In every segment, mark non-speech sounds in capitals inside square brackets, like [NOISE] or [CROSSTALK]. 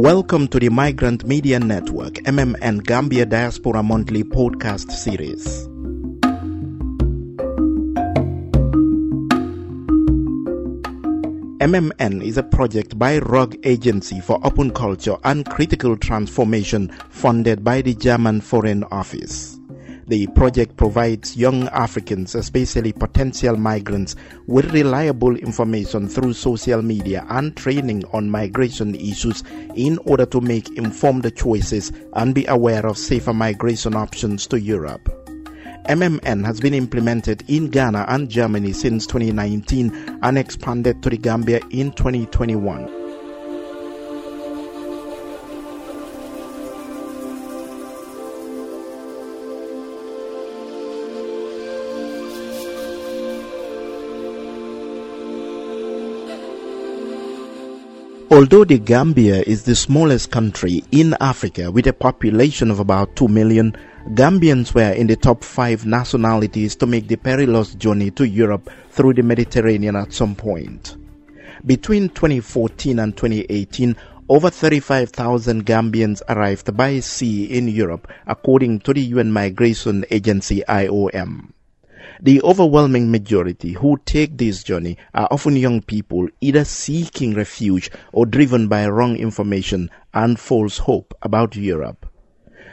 Welcome to the Migrant Media Network, MMN Gambia Diaspora Monthly Podcast Series. MMN is a project by ROG Agency for Open Culture and Critical Transformation funded by the German Foreign Office. The project provides young Africans, especially potential migrants, with reliable information through social media and training on migration issues in order to make informed choices and be aware of safer migration options to Europe. MMN has been implemented in Ghana and Germany since 2019 and expanded to the Gambia in 2021. Although the Gambia is the smallest country in Africa with a population of about 2 million, Gambians were in the top 5 nationalities to make the perilous journey to Europe through the Mediterranean at some point. Between 2014 and 2018, over 35,000 Gambians arrived by sea in Europe, according to the UN Migration Agency IOM. The overwhelming majority who take this journey are often young people either seeking refuge or driven by wrong information and false hope about Europe.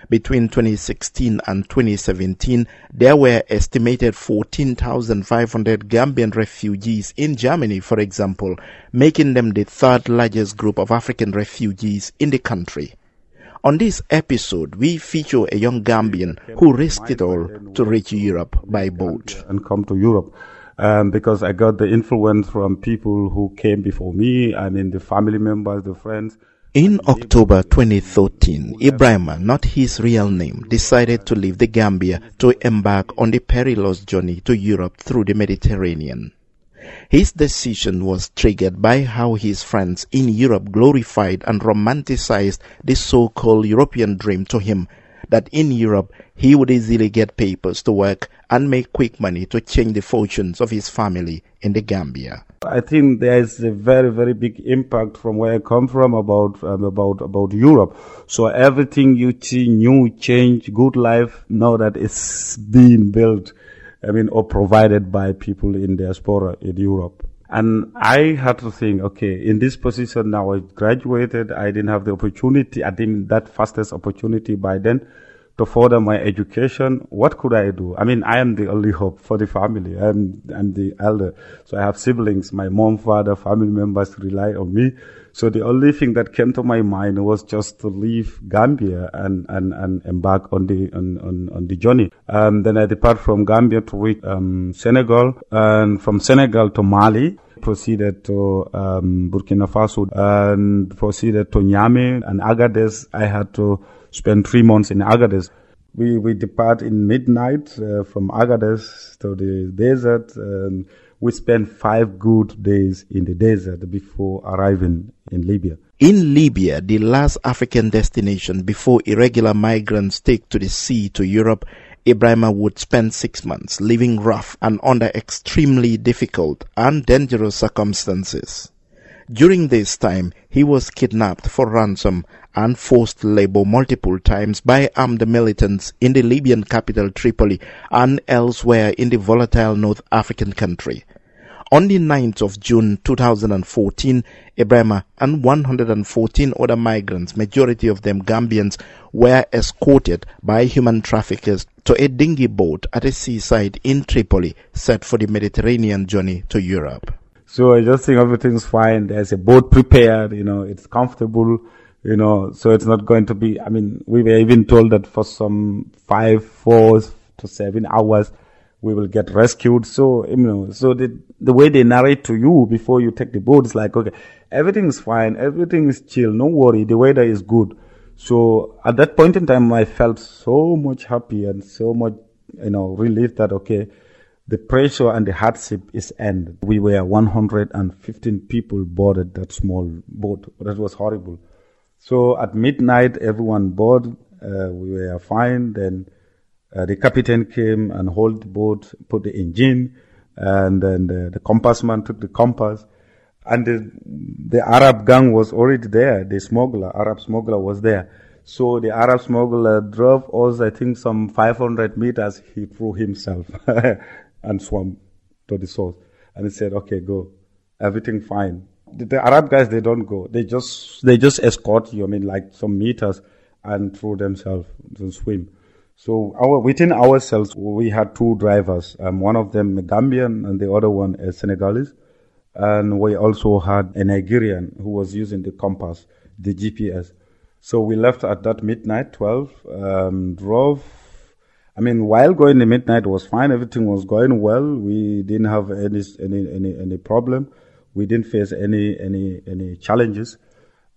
Between 2016 and 2017, there were estimated 14,500 Gambian refugees in Germany, for example, making them the third largest group of African refugees in the country. On this episode, we feature a young Gambian who risked it all to reach Europe by boat. And come to Europe. Um, because I got the influence from people who came before me, I mean the family members, the friends. In October 2013, Ibrahima, not his real name, decided to leave the Gambia to embark on the perilous journey to Europe through the Mediterranean. His decision was triggered by how his friends in Europe glorified and romanticized the so-called European dream to him that in Europe he would easily get papers to work and make quick money to change the fortunes of his family in the Gambia. I think there is a very very big impact from where I come from about um, about about Europe. So everything you see new, change, good life, now that it's being built I mean, or provided by people in diaspora in Europe. And I had to think, okay, in this position now, I graduated, I didn't have the opportunity, I didn't that fastest opportunity by then to further my education. What could I do? I mean, I am the only hope for the family. I'm, I'm the elder. So I have siblings. My mom, father, family members rely on me. So the only thing that came to my mind was just to leave Gambia and, and, and embark on the, on, on, on the journey. Um, then I depart from Gambia to reach, um, Senegal and from Senegal to Mali proceeded to um, Burkina Faso and proceeded to Niamey and Agadez. I had to spend three months in Agadez. We, we depart in midnight uh, from Agadez to the desert and we spent five good days in the desert before arriving in Libya. In Libya, the last African destination before irregular migrants take to the sea to Europe, Ibrahima would spend six months living rough and under extremely difficult and dangerous circumstances. During this time, he was kidnapped for ransom and forced labor multiple times by armed militants in the Libyan capital Tripoli and elsewhere in the volatile North African country. On the 9th of June 2014, Ibrahima and 114 other migrants, majority of them Gambians, were escorted by human traffickers to a dinghy boat at a seaside in Tripoli set for the Mediterranean journey to Europe. So I just think everything's fine. There's a boat prepared, you know, it's comfortable, you know, so it's not going to be, I mean, we were even told that for some five, four to seven hours, we will get rescued. So, you know, so the, the way they narrate to you before you take the boat is like, okay, everything's fine. Everything is chill. No worry. The weather is good. So at that point in time, I felt so much happy and so much, you know, relieved that, okay, the pressure and the hardship is ended. We were 115 people boarded that small boat. That was horrible. So at midnight, everyone boarded. Uh, we were fine. Then uh, the captain came and hold the boat, put the engine, and then the, the compass man took the compass. And the, the Arab gang was already there. The smuggler, Arab smuggler was there. So the Arab smuggler drove us, I think, some 500 meters. He threw himself [LAUGHS] and swam to the source. And he said, okay, go. Everything fine. The, the, Arab guys, they don't go. They just, they just escort you, I mean, like some meters and throw themselves to swim. So our, within ourselves, we had two drivers. Um, one of them a Gambian and the other one a Senegalese. And we also had a Nigerian who was using the compass, the GPS. So we left at that midnight, 12, um, drove. I mean, while going the midnight was fine. Everything was going well. We didn't have any, any, any, any problem. We didn't face any, any, any challenges.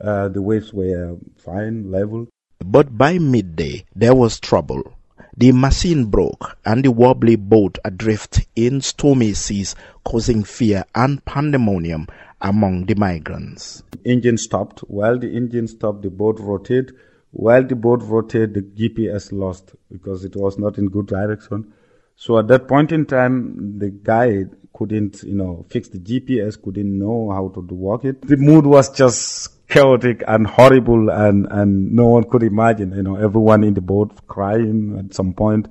Uh, the waves were fine, level. But by midday, there was trouble. The machine broke and the wobbly boat adrift in stormy seas, causing fear and pandemonium among the migrants. The Engine stopped. While the engine stopped, the boat rotated. While the boat rotated, the GPS lost because it was not in good direction. So at that point in time, the guy couldn't, you know, fix the GPS, couldn't know how to work it. The mood was just chaotic and horrible and, and no one could imagine, you know, everyone in the boat crying at some point.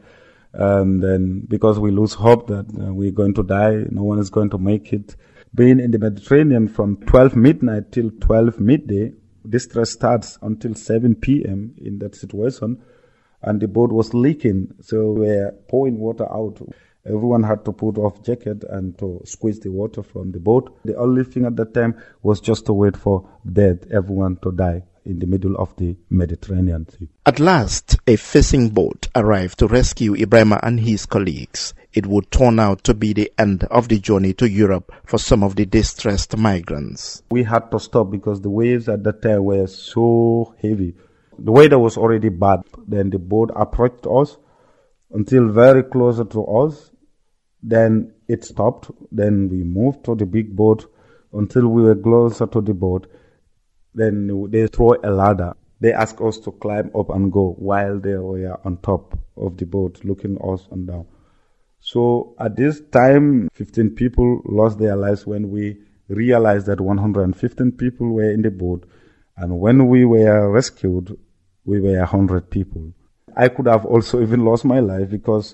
And then because we lose hope that uh, we're going to die, no one is going to make it. Being in the Mediterranean from 12 midnight till 12 midday, distress starts until 7 p.m. in that situation. And the boat was leaking. So we're pouring water out. Everyone had to put off jacket and to squeeze the water from the boat. The only thing at that time was just to wait for death, everyone to die in the middle of the Mediterranean Sea. At last, a fishing boat arrived to rescue Ibrahima and his colleagues. It would turn out to be the end of the journey to Europe for some of the distressed migrants. We had to stop because the waves at that time were so heavy. The weather was already bad. Then the boat approached us until very closer to us. Then it stopped. Then we moved to the big boat until we were closer to the boat. Then they throw a ladder. They ask us to climb up and go while they were on top of the boat looking us and down. So at this time, 15 people lost their lives when we realized that 115 people were in the boat. And when we were rescued, we were 100 people. I could have also even lost my life because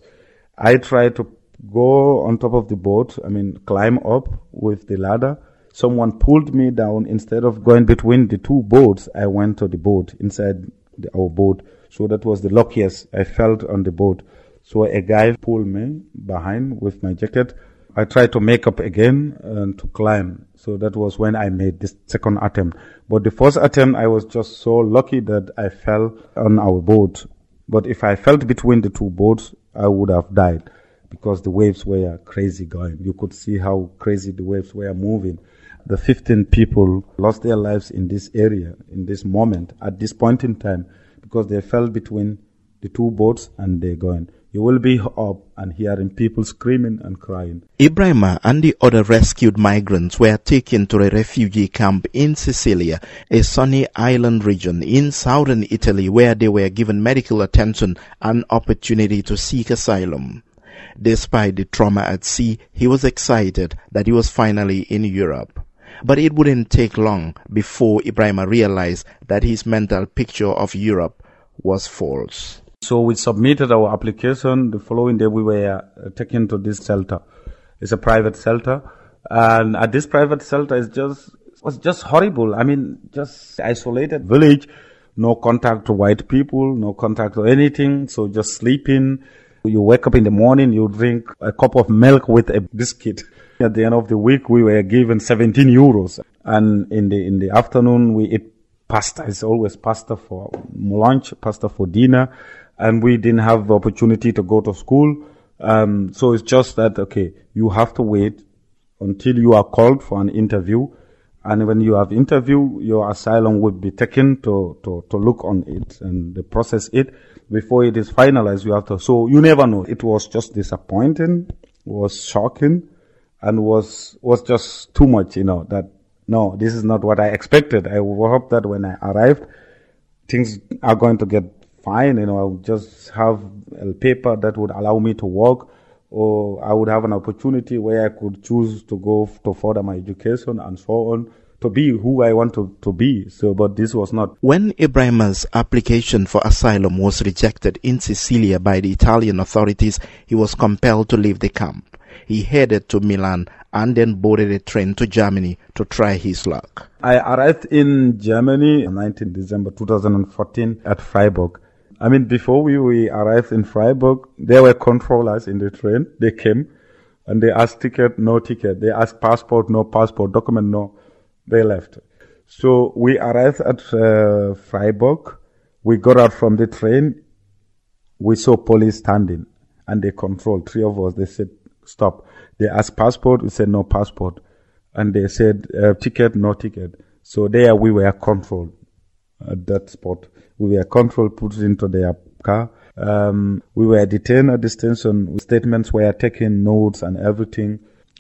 I tried to go on top of the boat, I mean, climb up with the ladder. Someone pulled me down. Instead of going between the two boats, I went to the boat, inside the, our boat. So that was the luckiest I felt on the boat. So a guy pulled me behind with my jacket. I tried to make up again and to climb. So that was when I made this second attempt. But the first attempt, I was just so lucky that I fell on our boat. But if I felt between the two boats, I would have died because the waves were crazy going. You could see how crazy the waves were moving. The 15 people lost their lives in this area, in this moment, at this point in time, because they fell between the two boats and they're going. You will be up and hearing people screaming and crying. Ibrahima and the other rescued migrants were taken to a refugee camp in Sicilia, a sunny island region in southern Italy where they were given medical attention and opportunity to seek asylum. Despite the trauma at sea, he was excited that he was finally in Europe. But it wouldn't take long before Ibrahima realized that his mental picture of Europe was false. So we submitted our application. The following day, we were uh, taken to this shelter. It's a private shelter, and at this private shelter, it's just was just horrible. I mean, just isolated village, no contact to white people, no contact to anything. So just sleeping you wake up in the morning, you drink a cup of milk with a biscuit. At the end of the week, we were given 17 euros. And in the, in the afternoon, we eat pasta. It's always pasta for lunch, pasta for dinner. And we didn't have the opportunity to go to school. Um, so it's just that, okay, you have to wait until you are called for an interview. And when you have interview, your asylum would be taken to, to, to look on it and the process it before it is finalized, you have to, so you never know. It was just disappointing, was shocking, and was, was just too much, you know, that, no, this is not what I expected. I hope that when I arrived, things are going to get fine, you know, I'll just have a paper that would allow me to work or I would have an opportunity where I could choose to go to further my education and so on to be who I want to, to be. So, but this was not. When Ibrahima's application for asylum was rejected in Sicilia by the Italian authorities, he was compelled to leave the camp. He headed to Milan and then boarded a train to Germany to try his luck. I arrived in Germany on 19 December 2014 at Freiburg. I mean, before we, we arrived in Freiburg, there were controllers in the train. They came and they asked ticket, no ticket. They asked passport, no passport, document, no. They left. So we arrived at uh, Freiburg. We got out from the train. We saw police standing and they controlled three of us. They said, stop. They asked passport. We said, no passport. And they said, uh, ticket, no ticket. So there we were controlled at that spot. We were controlled, put into their car. Um, we were detained at the station. Statements were taken, notes and everything.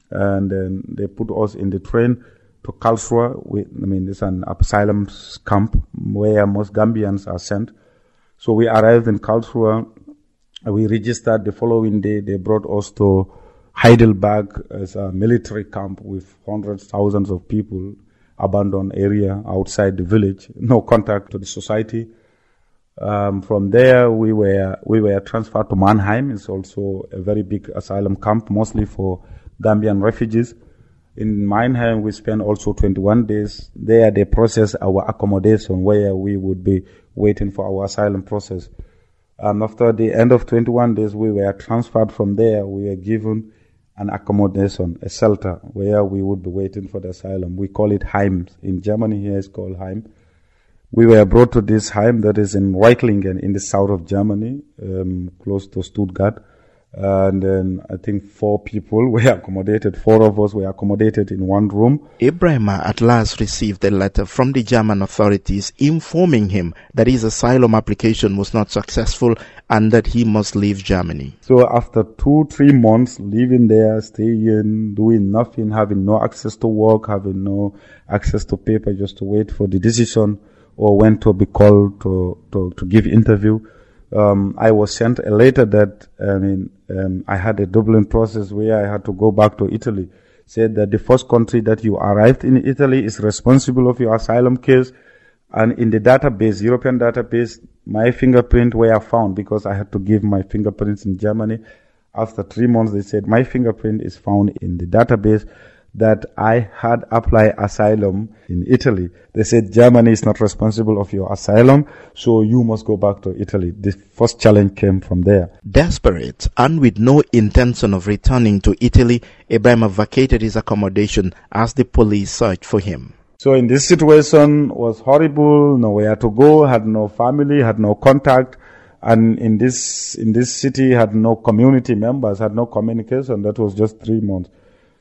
And then they put us in the train to Karlsruhe. We, I mean, it's an asylum camp where most Gambians are sent. So we arrived in Karlsruhe. We registered the following day. They brought us to Heidelberg as a military camp with hundreds, thousands of people, abandoned area outside the village, no contact to the society. Um, from there, we were we were transferred to Mannheim. It's also a very big asylum camp, mostly for Gambian refugees. In Mannheim, we spent also 21 days there. They process our accommodation where we would be waiting for our asylum process. And after the end of 21 days, we were transferred from there. We were given an accommodation, a shelter, where we would be waiting for the asylum. We call it Heim. In Germany, here it's called Heim. We were brought to this Heim that is in Reutlingen in the south of Germany, um, close to Stuttgart. Uh, and then I think four people [LAUGHS] were accommodated. Four of us were accommodated in one room. Ibrahima at last received a letter from the German authorities informing him that his asylum application was not successful and that he must leave Germany. So after two, three months living there, staying, doing nothing, having no access to work, having no access to paper, just to wait for the decision or when to be called to, to, to give interview. Um, I was sent a letter that, I mean, um, I had a Dublin process where I had to go back to Italy. Said that the first country that you arrived in Italy is responsible of your asylum case. And in the database, European database, my fingerprint were found because I had to give my fingerprints in Germany. After three months, they said my fingerprint is found in the database that I had applied asylum in Italy. They said Germany is not responsible of your asylum, so you must go back to Italy. The first challenge came from there. Desperate and with no intention of returning to Italy, Ibrahim vacated his accommodation as the police searched for him. So in this situation was horrible, nowhere to go, had no family, had no contact, and in this in this city had no community members, had no communication. That was just three months.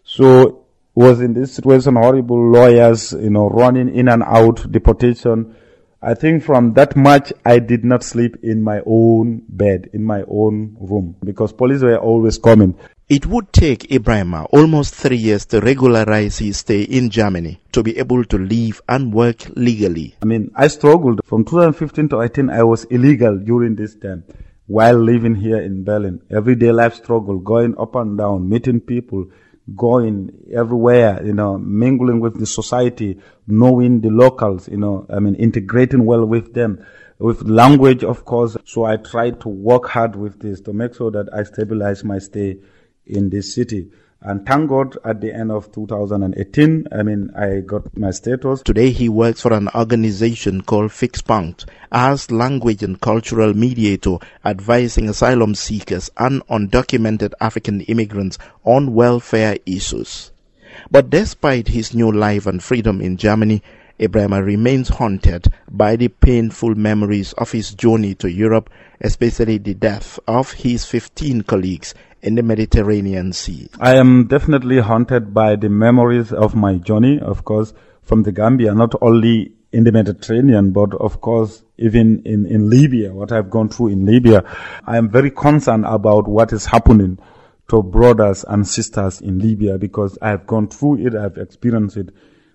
So was in this situation horrible lawyers, you know, running in and out, deportation. I think from that much, I did not sleep in my own bed, in my own room, because police were always coming. It would take Ibrahima almost three years to regularize his stay in Germany to be able to live and work legally. I mean, I struggled from 2015 to 18. I was illegal during this time while living here in Berlin. Everyday life struggle, going up and down, meeting people, going everywhere, you know, mingling with the society, knowing the locals, you know, I mean, integrating well with them, with language, of course. So I tried to work hard with this to make sure that I stabilize my stay in this city. And thank God at the end of 2018, I mean, I got my status. Today he works for an organization called Fixpunkt as language and cultural mediator, advising asylum seekers and undocumented African immigrants on welfare issues. But despite his new life and freedom in Germany, Ibrahima remains haunted by the painful memories of his journey to Europe, especially the death of his 15 colleagues in the Mediterranean Sea. I am definitely haunted by the memories of my journey, of course, from the Gambia, not only in the Mediterranean, but of course, even in, in Libya, what I've gone through in Libya. I am very concerned about what is happening to brothers and sisters in Libya because I've gone through it, I've experienced it.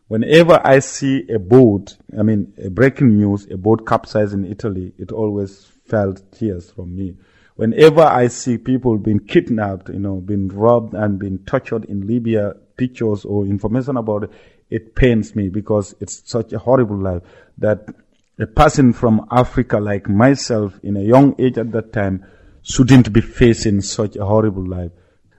Whenever I see a boat, I mean, a breaking news, a boat capsized in Italy, it always felt tears from me. Whenever I see people being kidnapped, you know, being robbed and being tortured in Libya, pictures or information about it, it pains me because it's such a horrible life that a person from Africa like myself in a young age at that time shouldn't be facing such a horrible life.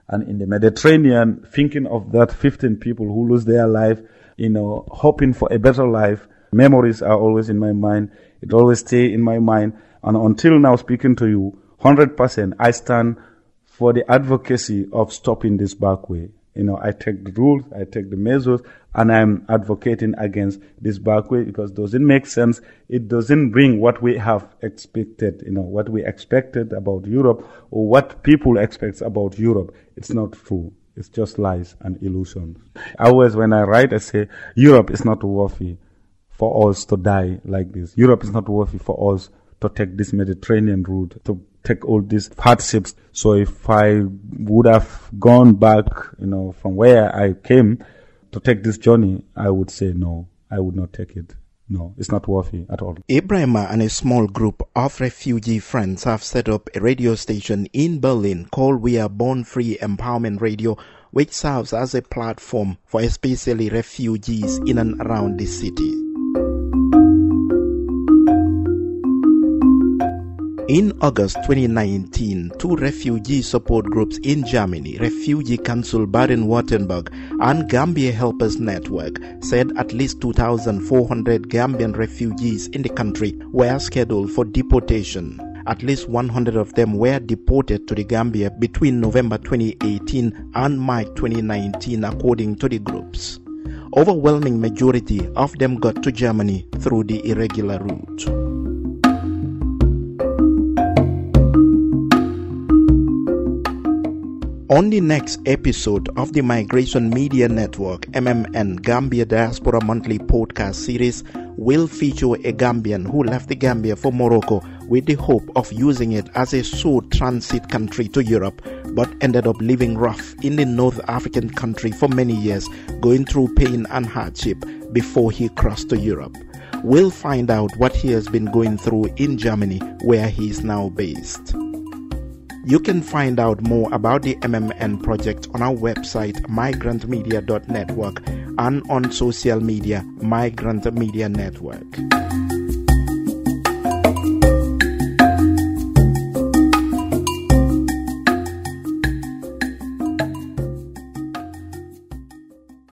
And in the Mediterranean, thinking of that 15 people who lose their life, you know, hoping for a better life, memories are always in my mind. It always stay in my mind. And until now, speaking to you, 100%, I stand for the advocacy of stopping this back way. You know, I take the rules, I take the measures, and I'm advocating against this back way because it doesn't make sense. It doesn't bring what we have expected, you know, what we expected about Europe or what people expect about Europe. It's not true. It's just lies and illusions. Always when I write, I say, Europe is not worthy for us to die like this. Europe is not worthy for us to take this Mediterranean route, to take all these hardships. So if I would have gone back, you know, from where I came to take this journey, I would say no, I would not take it. No, it's not worthy at all. Ibrahima and a small group of refugee friends have set up a radio station in Berlin called We Are Born Free Empowerment Radio, which serves as a platform for especially refugees in and around the city. In August 2019, two refugee support groups in Germany, Refugee Council Baden-Württemberg and Gambia Helpers Network, said at least 2,400 Gambian refugees in the country were scheduled for deportation. At least 100 of them were deported to the Gambia between November 2018 and March 2019, according to the groups. Overwhelming majority of them got to Germany through the irregular route. On the next episode of the Migration Media Network MMN Gambia Diaspora Monthly Podcast Series, will feature a Gambian who left the Gambia for Morocco with the hope of using it as a sole transit country to Europe, but ended up living rough in the North African country for many years, going through pain and hardship before he crossed to Europe. We'll find out what he has been going through in Germany, where he is now based. You can find out more about the MMN project on our website migrantmedia.network and on social media Migrant Media Network.